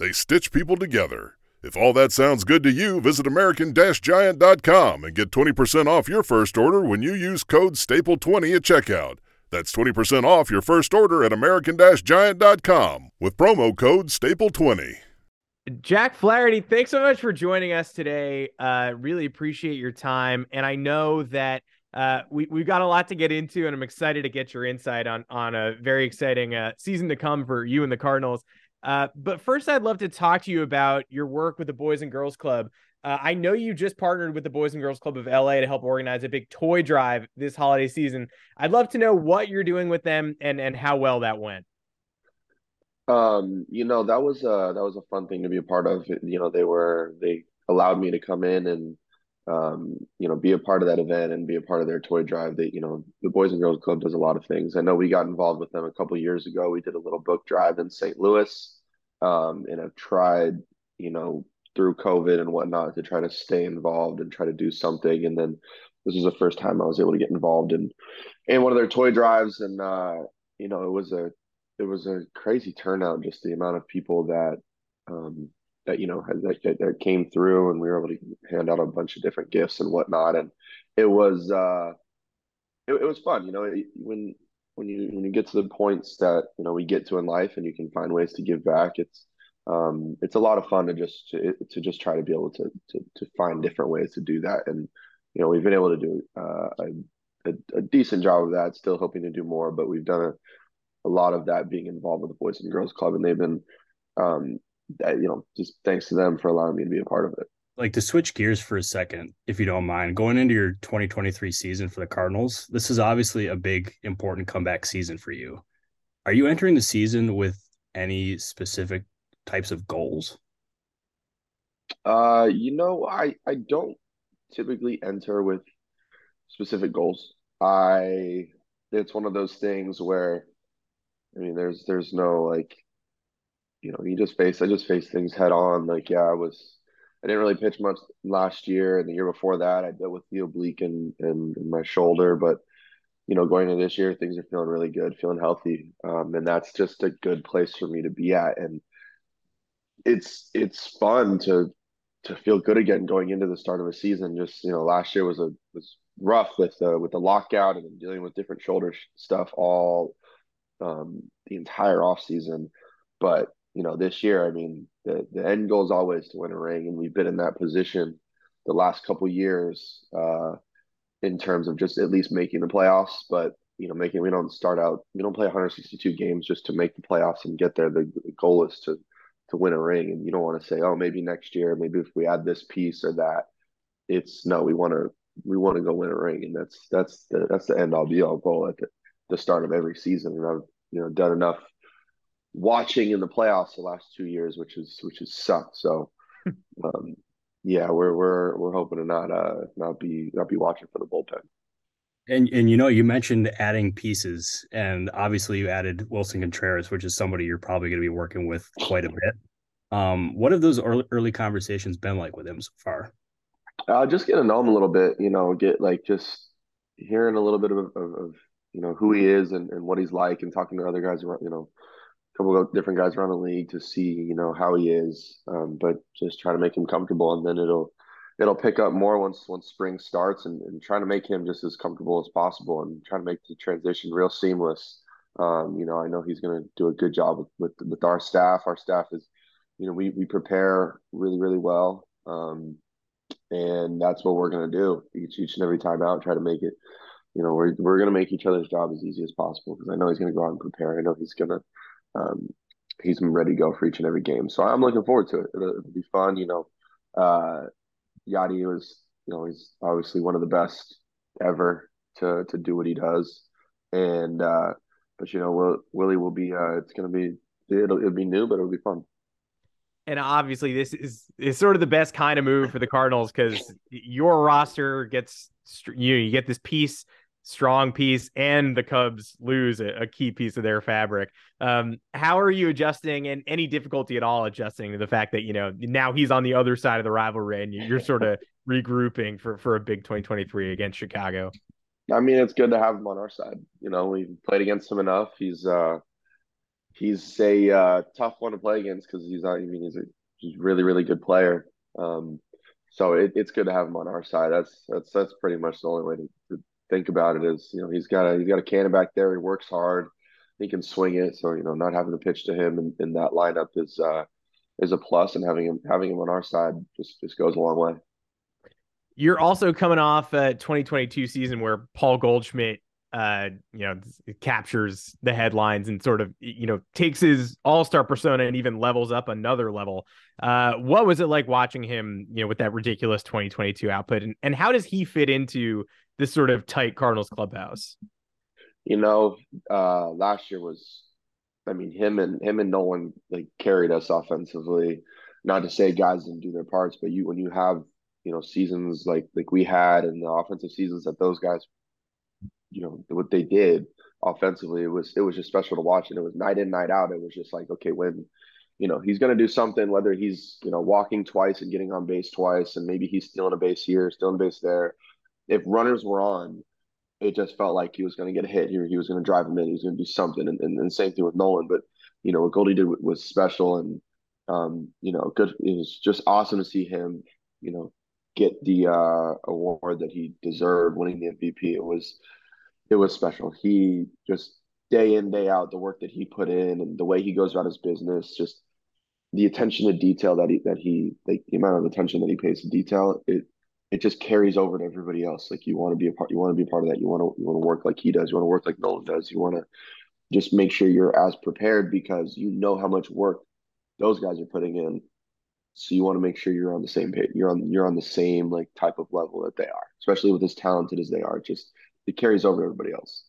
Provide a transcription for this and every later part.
They stitch people together. If all that sounds good to you, visit American Giant.com and get 20% off your first order when you use code STAPLE20 at checkout. That's 20% off your first order at American Giant.com with promo code STAPLE20. Jack Flaherty, thanks so much for joining us today. Uh, really appreciate your time. And I know that uh, we, we've got a lot to get into, and I'm excited to get your insight on, on a very exciting uh, season to come for you and the Cardinals. Uh, but first, I'd love to talk to you about your work with the Boys and Girls Club. Uh, I know you just partnered with the Boys and Girls Club of LA to help organize a big toy drive this holiday season. I'd love to know what you're doing with them and and how well that went. Um, you know, that was uh that was a fun thing to be a part of. You know, they were they allowed me to come in and um, you know, be a part of that event and be a part of their toy drive. That you know, the Boys and Girls Club does a lot of things. I know we got involved with them a couple years ago. We did a little book drive in St. Louis, um, and have tried, you know, through COVID and whatnot to try to stay involved and try to do something. And then this was the first time I was able to get involved in in one of their toy drives, and uh, you know, it was a it was a crazy turnout. Just the amount of people that um, that you know that, that came through, and we were able to hand out a bunch of different gifts and whatnot. And it was uh, it, it was fun. You know, when when you when you get to the points that you know we get to in life, and you can find ways to give back, it's um, it's a lot of fun to just to, to just try to be able to, to to find different ways to do that. And you know, we've been able to do uh, a, a, a decent job of that. Still hoping to do more, but we've done a a lot of that being involved with the Boys and Girls Club, and they've been um, you know, just thanks to them for allowing me to be a part of it. Like to switch gears for a second, if you don't mind, going into your 2023 season for the Cardinals, this is obviously a big, important comeback season for you. Are you entering the season with any specific types of goals? Uh, you know, I I don't typically enter with specific goals. I it's one of those things where I mean, there's there's no like you know, you just face I just face things head on. Like, yeah, I was I didn't really pitch much last year, and the year before that, I dealt with the oblique and and, my shoulder. But you know, going into this year, things are feeling really good, feeling healthy, um, and that's just a good place for me to be at. And it's it's fun to to feel good again going into the start of a season. Just you know, last year was a was rough with the with the lockout and dealing with different shoulder stuff all um, the entire off season. But you know, this year, I mean, the the end goal is always to win a ring, and we've been in that position the last couple years uh, in terms of just at least making the playoffs. But you know, making we don't start out, we don't play 162 games just to make the playoffs and get there. The, the goal is to to win a ring, and you don't want to say, oh, maybe next year, maybe if we add this piece or that. It's no, we want to we want to go win a ring, and that's that's the that's the end all be all goal at the, the start of every season. And I've you know done enough watching in the playoffs the last two years, which is which has sucked. So, um, yeah, we're we're we're hoping to not uh not be not be watching for the bullpen. And and you know you mentioned adding pieces, and obviously you added Willson Contreras, which is somebody you're probably going to be working with quite a bit. Um, what have those early, early conversations been like with him so far? Uh, just getting to know him a little bit, you know, get like just hearing a little bit of, of, of you know who he is and, and what he's like, and talking to other guys around, you know, couple of different guys around the league to see you know how he is, um, but just try to make him comfortable, and then it'll it'll pick up more once once spring starts, and, and trying to make him just as comfortable as possible, and trying to make the transition real seamless. Um, you know, I know he's going to do a good job with, with with our staff. Our staff is you know, we we prepare really really well, um, and that's what we're gonna do each each and every time out. Try to make it, you know, we're we're gonna make each other's job as easy as possible because I know he's gonna go out and prepare. I know he's gonna. Um, he's ready to go for each and every game. So I'm looking forward to it. It'll, it'll be fun. You know, uh, Yadi was, you know, he's obviously one of the best ever to to do what he does, and uh, but you know, Will, Willie will be. Uh, it's gonna be it'll it'll be new, but it'll be fun. And obviously, this is is sort of the best kind of move for the Cardinals because your roster gets you know, you get this piece strong piece and the Cubs lose a, a, key piece of their fabric. Um, how are you adjusting and any difficulty at all adjusting to the fact that, you know, now he's on the other side of the rivalry and you're sort of regrouping for, for a big 2023 against Chicago? I mean, it's good to have him on our side. You know, we've played against him enough. He's, uh, he's a uh, tough one to play against because he's, not, I mean, he's a he's really, really good player. Um, so it, it's good to have him on our side. That's that's that's pretty much the only way to, to think about it is, you know, he's got a he's got a cannon back there. He works hard. He can swing it. So you know, not having to pitch to him in, in that lineup is uh, is a plus, and having him having him on our side just just goes a long way. You're also coming off a 2022 season where Paul Goldschmidt uh, you know, captures the headlines and sort of, you know, takes his all star persona and even levels up another level. Uh, what was it like watching him, you know, with that ridiculous 2022 output? And, and how does he fit into this sort of tight Cardinals clubhouse? You know, uh, last year was, I mean, him and him and Nolan like carried us offensively. Not to say guys didn't do their parts, but you when you have you know seasons like like we had and the offensive seasons that those guys, you know, what they did offensively, it was it was just special to watch, and it was night in night out. It was just like okay, when you know he's going to do something, whether he's you know walking twice and getting on base twice, and maybe he's stealing a base here, stealing a base there if runners were on, it just felt like he was going to get a hit here. He was going to drive him in. He was going to do something. And, and, and, same thing with Nolan. But, you know, what Goldie did was special. And, um, you know, good. It was just awesome to see him, you know, get the uh, award that he deserved, winning the MVP. It was, it was special. He just day in, day out, the work that he put in and the way he goes about his business, just the attention to detail that he, that he, like the amount of attention that he pays to detail, it, it just carries over to everybody else. Like you want to be a part, you want to be part of that. You want to you want to work like he does. You want to work like Nolan does. You want to just make sure you're as prepared because you know how much work those guys are putting in. So you want to make sure you're on the same page. You're on you're on the same like type of level that they are, especially with as talented as they are. just it carries over to everybody else.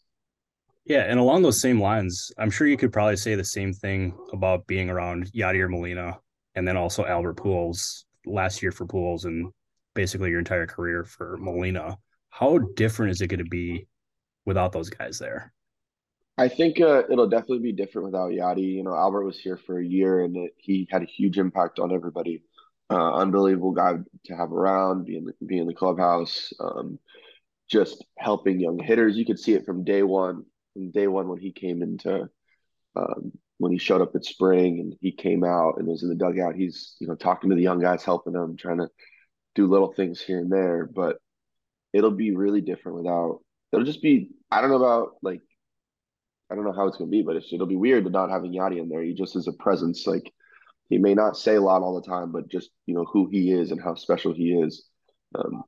Yeah, and along those same lines, I'm sure you could probably say the same thing about being around Yadier Molina and then also Albert Pujols last year for Pujols and basically your entire career for Molina. How different is it going to be without those guys there? I think uh, it'll definitely be different without Yadi. You know, Albert was here for a year and it, he had a huge impact on everybody. Uh, unbelievable guy to have around, be in the, be in the clubhouse, um, just helping young hitters. You could see it from day one. From day one when he came into um, when he showed up at spring and he came out and was in the dugout. He's you know talking to the young guys, helping them, trying to do little things here and there, but it'll be really different without. It'll just be. I don't know about like. I don't know how it's gonna be, but it'll be weird to not having Yadi in there. He just is a presence. Like he may not say a lot all the time, but just you know who he is and how special he is. Um,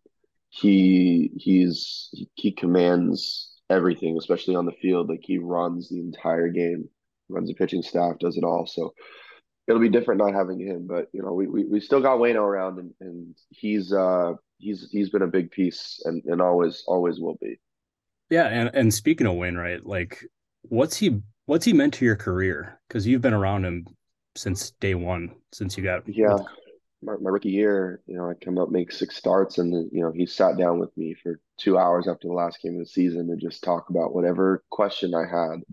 he he's he, he commands everything, especially on the field. Like he runs the entire game, runs the pitching staff, does it all. So it'll be different not having him, but you know, we we, we still got Waino around and, and he's uh he's he's been a big piece and, and always always will be. Yeah, and and speaking of Wainwright, like what's he what's he meant to your career? Because you've been around him since day one, since you got yeah. My, my rookie year, you know, I come up make six starts, and you know he sat down with me for two hours after the last game of the season to just talk about whatever question I had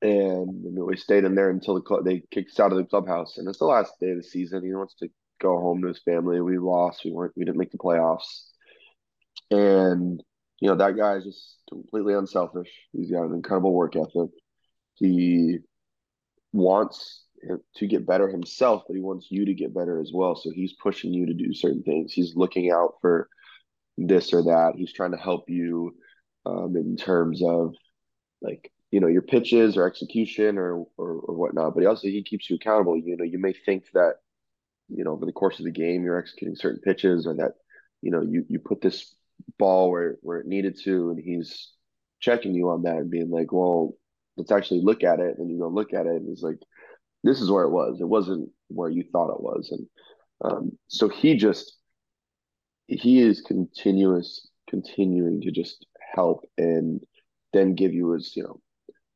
and we stayed in there until the they kicked us out of the clubhouse. And it's the last day of the season. He wants to go home to his family. We lost. We weren't. We didn't make the playoffs. And you know that guy is just completely unselfish. He's got an incredible work ethic. He wants to get better himself, but he wants you to get better as well. So he's pushing you to do certain things. He's looking out for this or that. He's trying to help you um, in terms of like you know your pitches or execution or, or or whatnot. But he also he keeps you accountable. You know, you may think that you know over the course of the game you're executing certain pitches or that you know you you put this ball where where it needed to, and he's checking you on that and being like, well, let's actually look at it. And you go look at it, and he's like, this is where it was. It wasn't where you thought it was, and um, so he just he is continuous continuing to just help and then give you his you know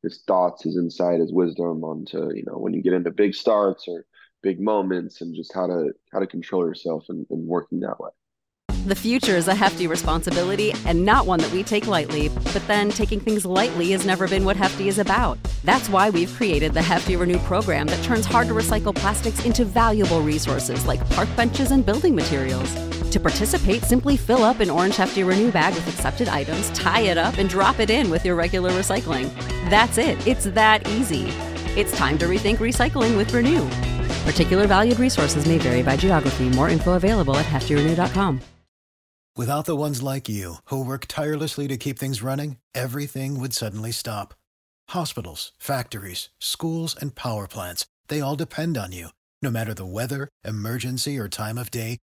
his thoughts, his insight, his wisdom onto you know when you get into big starts or big moments and just how to how to control yourself and, and working that way. The future is a hefty responsibility and not one that we take lightly, but then taking things lightly has never been what Hefty is about. That's why we've created the Hefty Renew program that turns hard to recycle plastics into valuable resources like park benches and building materials. To participate, simply fill up an orange Hefty Renew bag with accepted items, tie it up, and drop it in with your regular recycling. That's it. It's that easy. It's time to rethink recycling with Renew. Particular valued resources may vary by geography. More info available at heftyrenew.com. Without the ones like you, who work tirelessly to keep things running, everything would suddenly stop. Hospitals, factories, schools, and power plants, they all depend on you. No matter the weather, emergency, or time of day,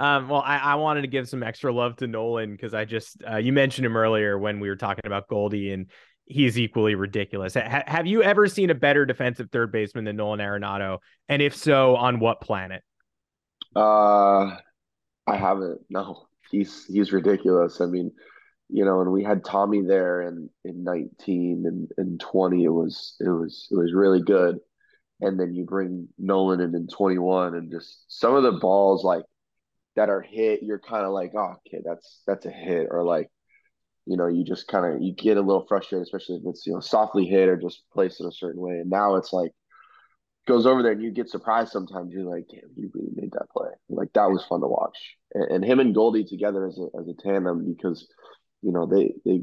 Um, well, I, I, wanted to give some extra love to Nolan because I just uh, you mentioned him earlier when we were talking about Goldie, and he's equally ridiculous. Ha- have you ever seen a better defensive third baseman than Nolan Arenado? And if so, on what planet? Uh, I haven't. No, he's he's ridiculous. I mean, you know, and we had Tommy there in in nineteen and, and twenty. It was it was it was really good. And then you bring Nolan in in twenty one, and just some of the balls like that are hit, you're kind of like, oh, okay, that's that's a hit, or like, you know, you just kind of you get a little frustrated, especially if it's you know softly hit or just placed in a certain way. And now it's like goes over there and you get surprised sometimes. You're like, damn, you really made that play. Like that was fun to watch. And, and him and Goldie together as a as a tandem because you know they they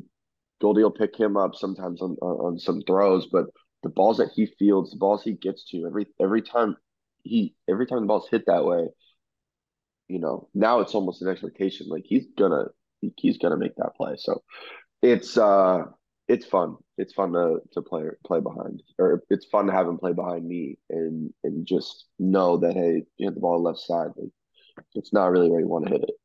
Goldie will pick him up sometimes on on some throws, but the balls that he fields, the balls he gets to every every time he every time the ball's hit that way, you know, now it's almost an expectation. Like he's gonna he's gonna make that play. So it's uh it's fun. It's fun to to play play behind, or it's fun to have him play behind me and and just know that hey, you hit the ball left side. Like, it's not really where you want to hit it.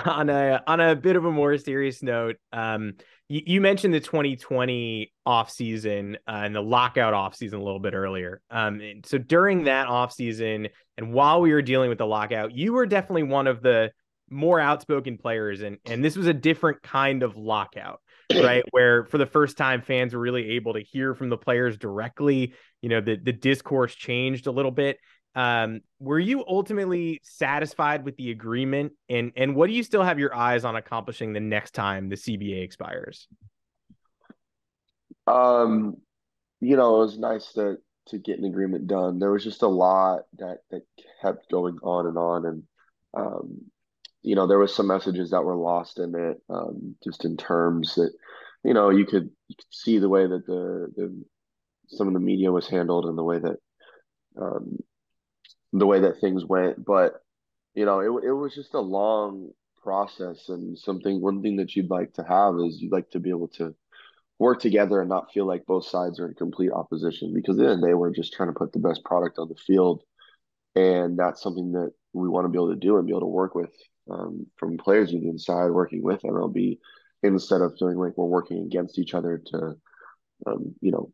On a on a bit of a more serious note, um, you, you mentioned the 2020 off season uh, and the lockout off season a little bit earlier. Um, so during that off season and while we were dealing with the lockout, you were definitely one of the more outspoken players, and and this was a different kind of lockout, right? Where for the first time fans were really able to hear from the players directly. You know, the the discourse changed a little bit. Um, were you ultimately satisfied with the agreement, and and what do you still have your eyes on accomplishing the next time the CBA expires? Um, you know, it was nice to to get an agreement done. There was just a lot that that kept going on and on, and um, you know, there was some messages that were lost in it, um, just in terms that, you know, you could you could see the way that the the some of the media was handled and the way that um, the way that things went. But you know, it it was just a long process and something. One thing that you'd like to have is you'd like to be able to work together and not feel like both sides are in complete opposition because then they were just trying to put the best product on the field, and that's something that we want to be able to do and be able to work with um, from players union side, working with MLB instead of feeling like we're working against each other to, um, you know,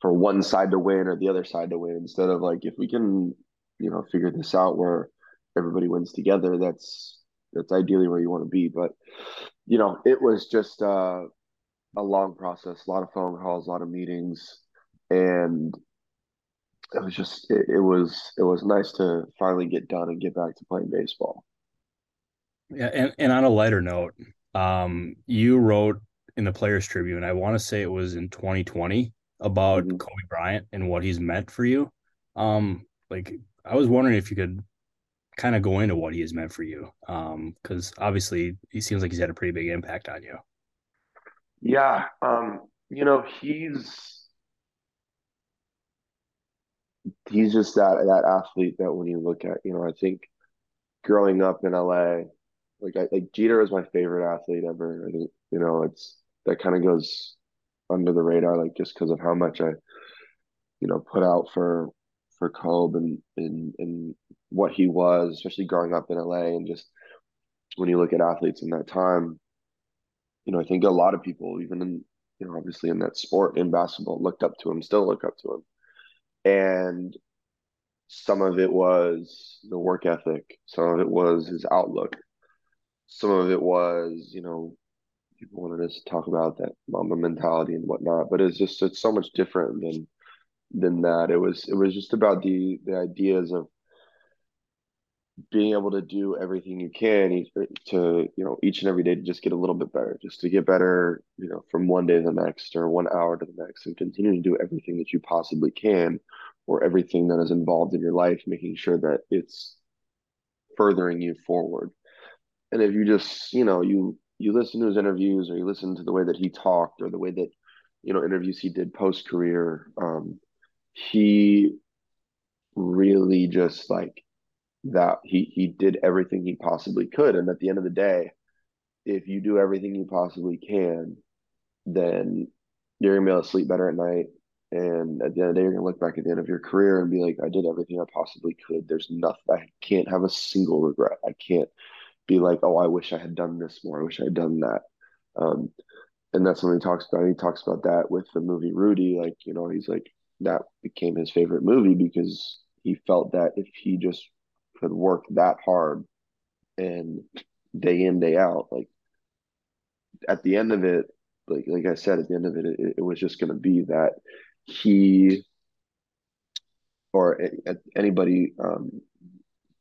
for one side to win or the other side to win. Instead of like if we can you know figure this out where everybody wins together that's that's ideally where you want to be. But you know, it was just uh, a long process, a lot of phone calls, a lot of meetings, and it was just it, it was it was nice to finally get done and get back to playing baseball. Yeah, and, and on a lighter note, um, you wrote in the Players Tribune, I want to say it was in 2020, about mm-hmm. Kobe Bryant and what he's meant for you. Um, like I was wondering if you could kind of go into what he has meant for you, um, because obviously he seems like he's had a pretty big impact on you. Yeah, um, you know he's he's just that that athlete that when you look at, you know, I think growing up in LA, like I, like Jeter is my favorite athlete ever. I think you know it's that kind of goes under the radar, like just because of how much I, you know, put out for for Kobe and and and what he was, especially growing up in LA, and just when you look at athletes in that time, you know, I think a lot of people, even in you know, obviously in that sport in basketball, looked up to him, still look up to him. And some of it was the work ethic some of it was his outlook some of it was you know people wanted us to talk about that mamba mentality and whatnot but it's just it's so much different than than that. It was it was just about the the ideas of being able to do everything you can to you know each and every day to just get a little bit better just to get better you know from one day to the next or one hour to the next and continue to do everything that you possibly can or everything that is involved in your life making sure that it's furthering you forward. And if you just you know you you listen to his interviews or you listen to the way that he talked or the way that you know interviews he did post career um he really just like that he he did everything he possibly could. And at the end of the day if you do everything you possibly can then you're gonna be able to sleep better at night. And at the end of the day you're gonna look back at the end of your career and be like i did everything i possibly could. There's nothing i can't have a single regret. I can't be like oh i wish i had done this more. I wish i had done that. Um, and that's when he talks about he talks about that with the movie rudy like you know he's like that became his favorite movie because he felt that if he just could work that hard and day in day out like at the end of it like like i said at the end of it it, it was just going to be that he or anybody um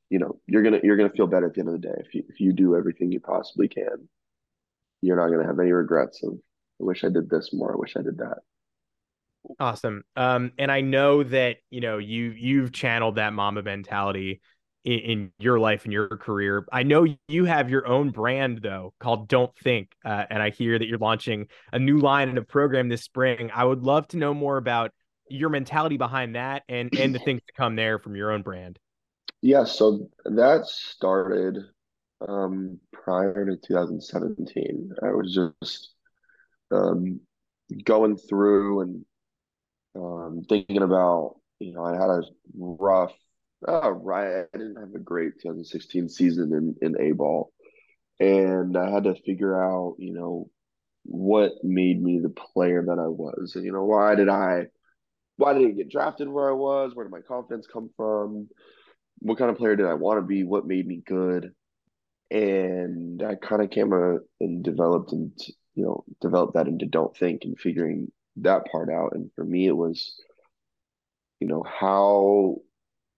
you know you're gonna you're gonna feel better at the end of the day. If you if you do everything you possibly can you're not gonna have any regrets of i wish i did this more. I wish i did that awesome um and i know that you know you you've channeled that mamba mentality in, in, your life and your career. I know you have your own brand though called Don't Think, uh, and I hear that you're launching a new line and a program this spring. I would love to know more about your mentality behind that and and the things to come there from your own brand. Yeah, so that started um, prior to 2017. I was just um, going through and um, thinking about, you know, I had a rough Oh, right. I didn't have a great 2016 season in, in A ball. And I had to figure out, you know, what made me the player that I was. And, you know, why did I why did I get drafted where I was? Where did my confidence come from? What kind of player did I want to be? What made me good? And I kind of came a, and developed and you know developed that into don't think and figuring that part out. And for me, it was, you know, how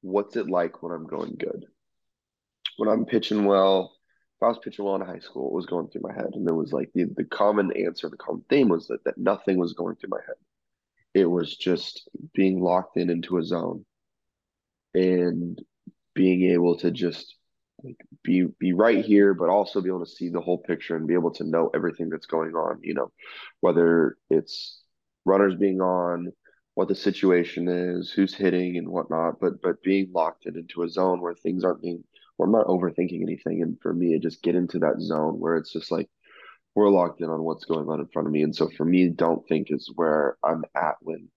what's it like when I'm going good? When I'm pitching well, if I was pitching well in high school, it was going through my head. And it was like the, the common answer, the common theme was that, that nothing was going through my head. It was just being locked in into a zone and being able to just like be be right here, but also be able to see the whole picture and be able to know everything that's going on, you know, whether it's runners being on, what the situation is, who's hitting and whatnot, but but being locked in into a zone where things aren't being or I'm not overthinking anything. And for me, it just get into that zone where it's just like we're locked in on what's going on in front of me. And so for me, don't think is where I'm at when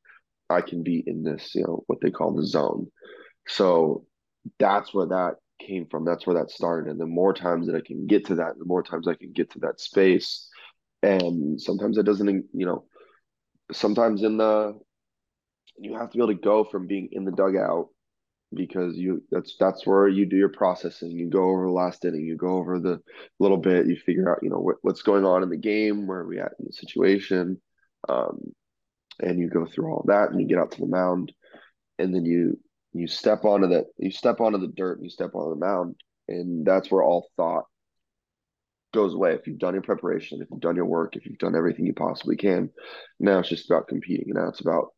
I can be in this, you know, what they call the zone. So that's where that came from. That's where that started. And the more times that I can get to that, the more times I can get to that space. And sometimes that doesn't, you know, sometimes in the you have to be able to go from being in the dugout because you that's that's where you do your processing. You go over the last inning, you go over the little bit, you figure out you know what, what's going on in the game, where are we at in the situation, um, and you go through all that, and you get out to the mound, and then you you step onto that you step onto the dirt and you step onto the mound, and that's where all thought goes away. If you've done your preparation, if you've done your work, if you've done everything you possibly can, now it's just about competing. Now it's about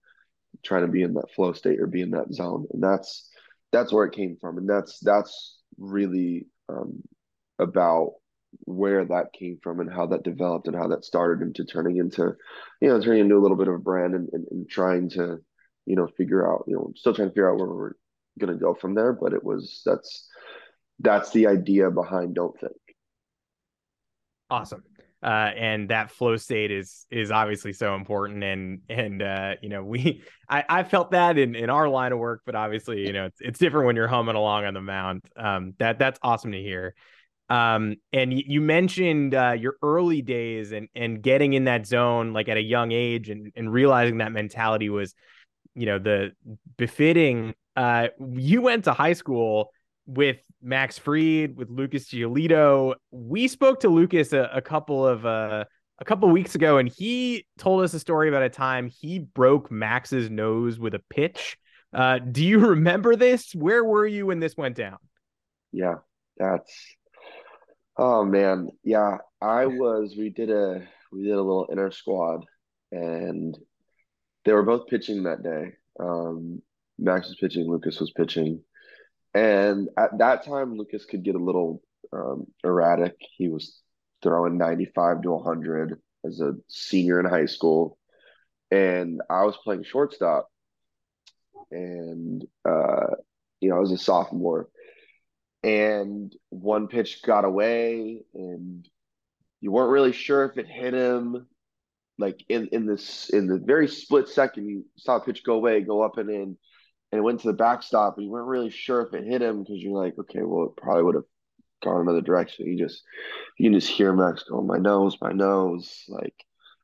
trying to be in that flow state or be in that zone, and that's that's where it came from, and that's that's really um, about where that came from and how that developed and how that started into turning into, you know, turning into a little bit of a brand and, and, and trying to, you know, figure out, you know, still trying to figure out where we're gonna go from there. But it was that's that's the idea behind Don't Think. Awesome. Uh, and that flow state is is obviously so important. And and uh, you know we I, I felt that in in our line of work but obviously you know it's, it's different when you're humming along on the mound. Um, that that's awesome to hear. Um, and you, you mentioned uh, your early days and and getting in that zone like at a young age and and realizing that mentality was you know the befitting uh, you went to high school with Max Fried, with Lucas Giolito. We spoke to Lucas a, a couple of uh, a couple of weeks ago, and he told us a story about a time he broke Max's nose with a pitch. Uh, do you remember this? Where were you when this went down? Yeah, that's oh man, yeah. I was. We did a we did a little inner squad, and they were both pitching that day. Um, Max was pitching, Lucas was pitching, and at that time, Lucas could get a little um, erratic. He was throwing 95 to 100 as a senior in high school. And I was playing shortstop. And, uh, you know, I was a sophomore. And one pitch got away, and you weren't really sure if it hit him. Like in, in this in the very split second, you saw a pitch go away, go up and in and it went to the backstop, and you weren't really sure if it hit him because you're like, okay, well, it probably would have gone another direction. You just you can just hear Max going, my nose, my nose, like,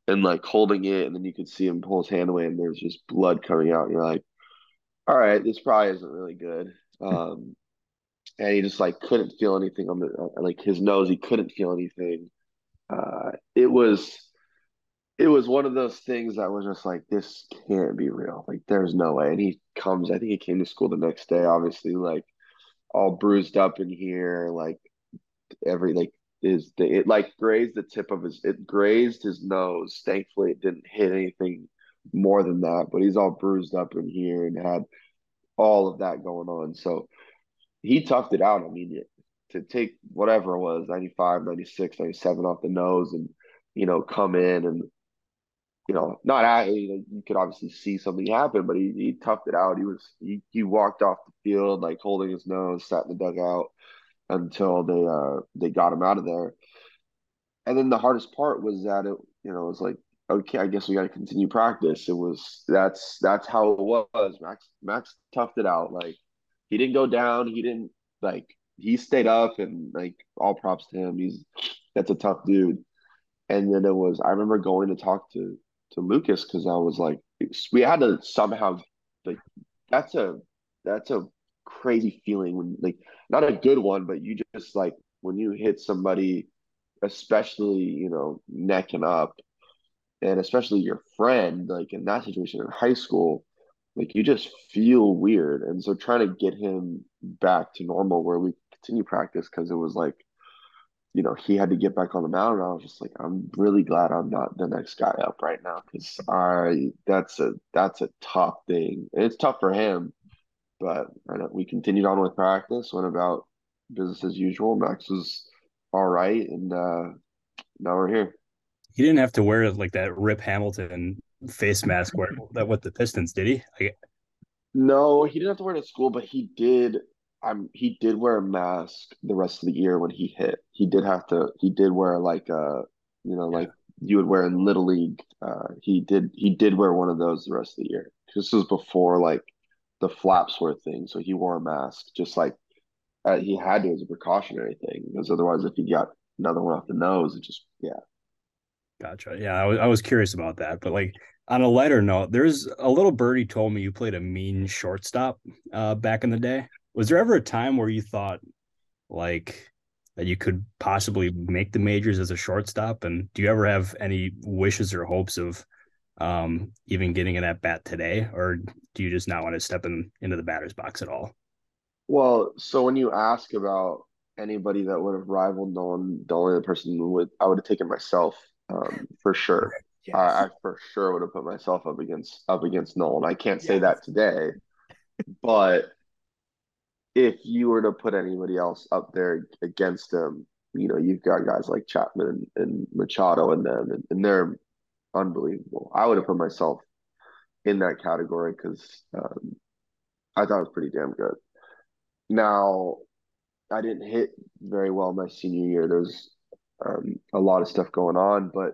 and like holding it, and then you could see him pull his hand away, and there's just blood coming out. And you're like, all right, this probably isn't really good. Um, and he just like couldn't feel anything on the like his nose. He couldn't feel anything. Uh, it was it was one of those things that was just like this can't be real. Like there's no way. And he comes i think he came to school the next day obviously like all bruised up in here like every like is the, it like grazed the tip of his it grazed his nose. Thankfully it didn't hit anything more than that but he's all bruised up in here and had all of that going on. So he toughed it out. I mean to take whatever it was 95 96 97 off the nose and you know come in and you know, not at you, know, you could obviously see something happen, but he, he toughed it out. He was he, he walked off the field like holding his nose, sat in the dugout until they uh they got him out of there. And then the hardest part was that it you know it was like okay, I guess we got to continue practice. It was that's that's how it was. Max Max toughed it out. Like he didn't go down. He didn't like he stayed up and like all props to him. He's that's a tough dude. And then it was I remember going to talk to to Lucas because I was like, we had to somehow like that's a that's a crazy feeling when like not a good one, but you just like when you hit somebody, especially you know neck and up, and especially your friend like in that situation in high school, like you just feel weird, and so trying to get him back to normal where we continue practice because it was like you know, he had to get back on the mound. And I was just like, I'm really glad I'm not the next guy up right now because I that's a that's a tough thing. It's tough for him, but we continued on with practice. Went about business as usual. Max was all right, and uh, now we're here. He didn't have to wear like that Rip Hamilton face mask where that with the Pistons, did he? I... No, he didn't have to wear it at school, but he did I'm he did wear a mask the rest of the year when he hit. He did have to he did wear like a you know, like you would wear in little league. Uh he did he did wear one of those the rest of the year. This was before like the flaps were a thing, so he wore a mask just like uh, he had to as a precautionary thing because otherwise if he got another one off the nose it just yeah gotcha yeah I was, I was curious about that but like on a lighter note, there's a little birdie told me you played a mean shortstop uh, back in the day. Was there ever a time where you thought like that you could possibly make the majors as a shortstop? And do you ever have any wishes or hopes of um, even getting an at bat today, or do you just not want to step in into the batter's box at all? Well, so when you ask about anybody that would have rivaled Nolan, the only person would I would have taken myself um, for sure. Yes. I, I, for sure would have put myself up against up against Nolan. I can't say yes. that today, but if you were to put anybody else up there against him, you know, you've got guys like Chapman and, and Machado and them, and, and, they're unbelievable. I would have put myself in that category because um, I thought it was pretty damn good. Now, I didn't hit very well my senior year. There's um, a lot of stuff going on, but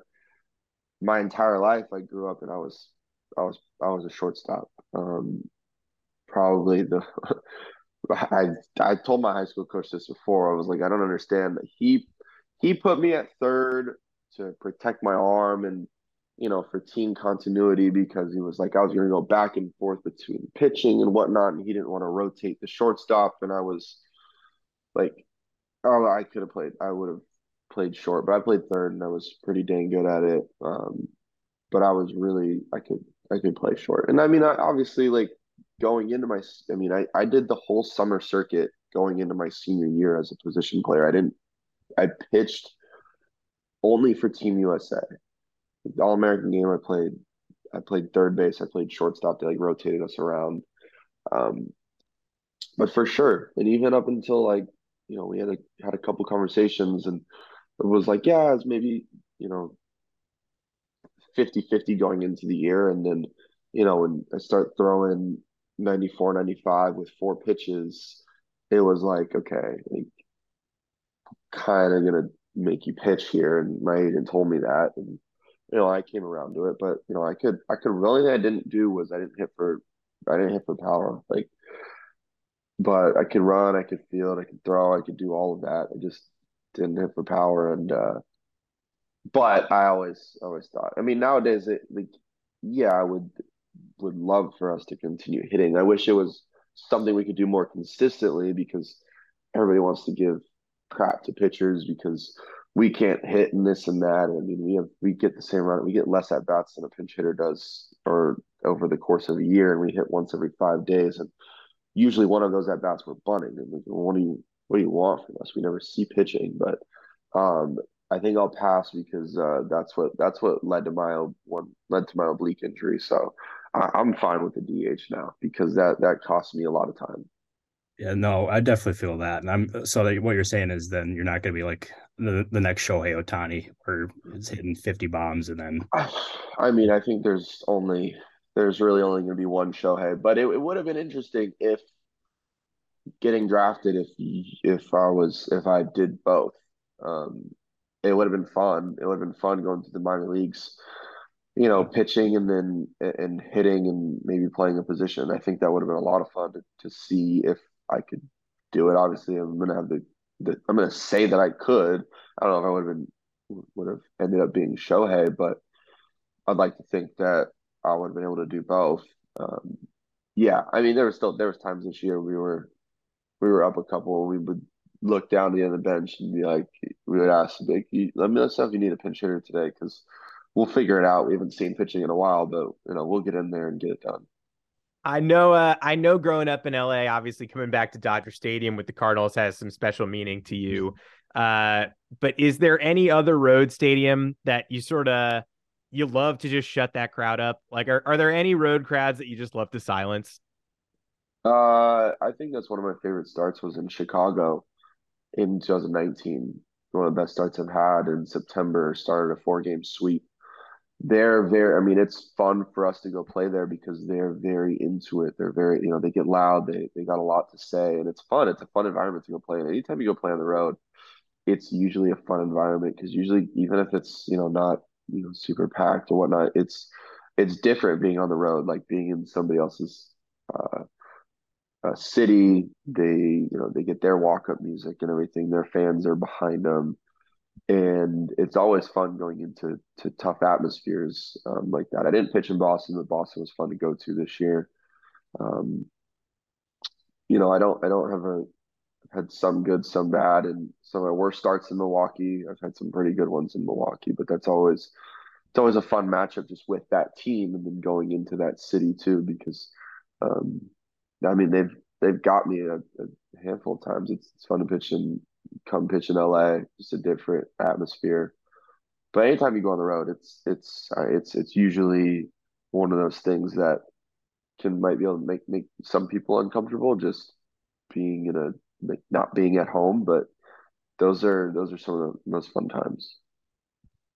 my entire life I grew up and I was I was I was a shortstop. Um, probably the I I told my high school coach this before. I was like, I don't understand he he put me at third to protect my arm and you know for team continuity because he was like I was going to go back and forth between pitching and whatnot, and he didn't want to rotate the shortstop, and I was like, oh, I could have played. I would have played short, but I played third and I was pretty dang good at it. Um, but I was really I could I could play short, and I mean I, obviously like going into my I mean I I did the whole summer circuit going into my senior year as a position player. I didn't I pitched only for Team USA. The All American game I played I played third base. I played shortstop. They like rotated us around. Um, but for sure, and even up until like you know we had a had a couple conversations and it was like, yeah, it's maybe, you know, 50 50 going into the year. And then, you know, and I start throwing 94, 95 with four pitches, it was like, okay, like, kind of going to make you pitch here. And my agent told me that. And, you know, I came around to it, but, you know, I could, I could, the only thing I didn't do was I didn't hit for, I didn't hit for power. Like, but I could run, I could field, I could throw, I could do all of that. I just didn't hit for power and uh but I always always thought I mean nowadays it like yeah I would would love for us to continue hitting. I wish it was something we could do more consistently because everybody wants to give crap to pitchers because we can't hit and this and that. I mean, we have we get the same run, we get less at bats than a pinch hitter does, or over the course of a year, and we hit once every five days. And usually, one of those at bats we're bunting, and like, what do you what do you want from us? We never see pitching, but um, I think I'll pass because uh, that's what that's what led to my one led to my oblique injury. So I, am fine with the DH now because that that cost me a lot of time. Yeah, no, I definitely feel that, and I'm so that what you're saying is then you're not going to be like the the next Shohei Ohtani where it's hitting 50 bombs and then. I mean, I think there's only there's really only going to be one Shohei, but it, it would have been interesting if getting drafted if if I was if I did both. Um, it would have been fun. It would have been fun going to the minor leagues, you know, pitching and then and hitting and maybe playing a position. I think that would have been a lot of fun to, to see if I could do it. Obviously, I'm gonna have the, the I'm gonna say that I could. I don't know if I would have been would have ended up being Shohei, but I'd like to think that I would have been able to do both. Um, yeah, I mean, there was still there was times this year we were we were up a couple, we would look down to the the bench and be like, we would ask, like, let me know if you need a pinch hitter today because we'll figure it out. We haven't seen pitching in a while, but you know, we'll get in there and get it done. I know. Uh, I know. Growing up in LA, obviously coming back to Dodger Stadium with the Cardinals has some special meaning to you. Uh, but is there any other road stadium that you sort of you love to just shut that crowd up? Like, are are there any road crowds that you just love to silence? Uh, I think that's one of my favorite starts was in Chicago in 2019. One of the best starts I've had in September. Started a four game sweep. They're very. I mean, it's fun for us to go play there because they're very into it. They're very. You know, they get loud. They they got a lot to say, and it's fun. It's a fun environment to go play in. Anytime you go play on the road, it's usually a fun environment because usually, even if it's you know not you know super packed or whatnot, it's it's different being on the road, like being in somebody else's uh, uh, city. They you know they get their walk up music and everything. Their fans are behind them. And it's always fun going into to tough atmospheres um, like that. I didn't pitch in Boston, but Boston was fun to go to this year. Um, you know, I don't I don't have a I've had some good, some bad, and some of my worst starts in Milwaukee. I've had some pretty good ones in Milwaukee, but that's always it's always a fun matchup just with that team and then going into that city too because um, I mean they've they've got me a, a handful of times. It's, it's fun to pitch in come pitch in LA, just a different atmosphere. But anytime you go on the road, it's it's uh, it's it's usually one of those things that can might be able to make make some people uncomfortable just being in a like not being at home. But those are those are some of the most fun times.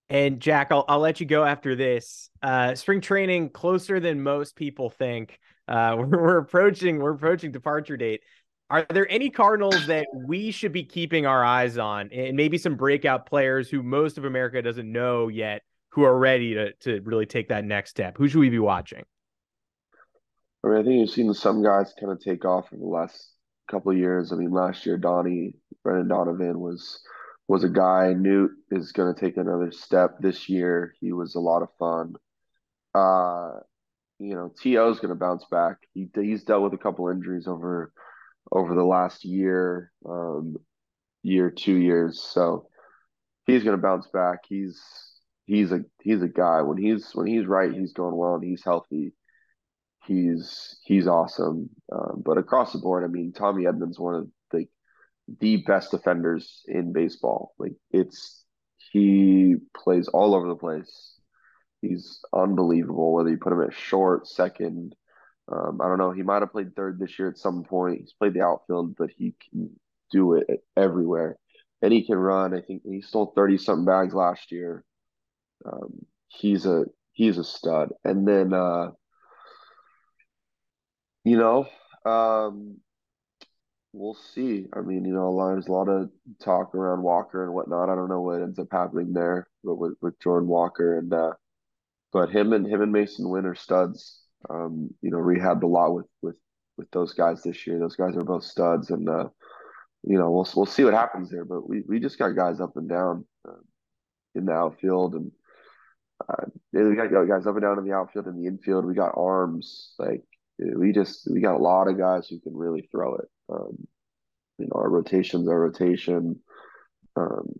And Jack, I'll I'll let you go after this. Uh, spring training closer than most people think. Uh, we're, we're approaching we're approaching departure date. Are there any Cardinals that we should be keeping our eyes on, and maybe some breakout players who most of America doesn't know yet, who are ready to to really take that next step? Who should we be watching? I mean, I think you've seen some guys kind of take off in the last couple of years. I mean, last year Donnie Brendan Donovan was was a guy. Newt is going to take another step this year. He was a lot of fun. Uh, you know, To is going to bounce back. He he's dealt with a couple injuries over over the last year, um, year, two years. So he's going to bounce back. He's he's a he's a guy when he's when he's right, he's going well and he's healthy. He's he's awesome. Um, but across the board, I mean, Tommy Edman's one of the the best defenders in baseball. Like it's he plays all over the place. He's unbelievable. Whether you put him at short, second, um, I don't know. He might have played third this year at some point. He's played the outfield, but he can do it everywhere, and he can run. I think he stole thirty something bags last year. Um, he's a he's a stud. And then, uh, you know, um, we'll see. I mean, you know, there's a lot of talk around Walker and whatnot. I don't know what ends up happening there, but with, with Jordan Walker and uh, but him and him and Masyn Winn are studs um, you know, rehabbed a lot with with with those guys this year. Those guys are both studs, and uh, you know, we'll we'll see what happens there. But we we just got guys up and down uh, in the outfield, and uh, we got guys up and down in the outfield and the infield. We got arms like we just we got a lot of guys who can really throw it. Um, you know, our rotations, our rotation. Um,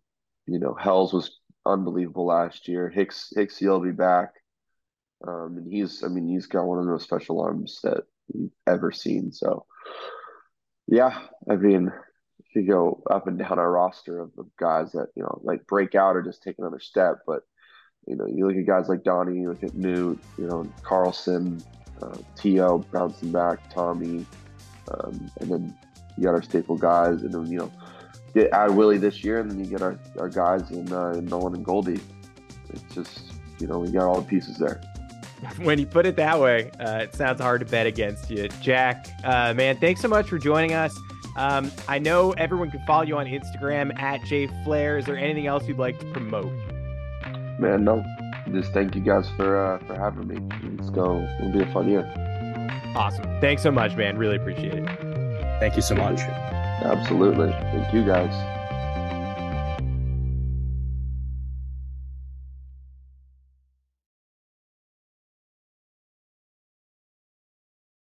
you know, Hells was unbelievable last year. Hicks Hicks he'll be back. Um, and he's, I mean, he's got one of the most special arms that we've ever seen. So, yeah, I mean, if you go up and down our roster of, of guys that, you know, like break out or just take another step, but, you know, you look at guys like Donnie, you look at Newt, you know, Carlson, uh, To bouncing back, Tommy, um, and then you got our staple guys, and then, you know, get add Willie this year, and then you get our, our guys in, uh, in Nolan and Goldie. It's just, you know, we got all the pieces there. when you put it that way, uh, it sounds hard to bet against you. Jack, uh, man, thanks so much for joining us. Um, I know everyone can follow you on Instagram at jflair. Is there anything else you'd like to promote? Man, no. Just thank you guys for uh, for having me. Let's go. It'll be a fun year. Awesome. Thanks so much, man. Really appreciate it. Thank you so much. Absolutely. Thank you guys.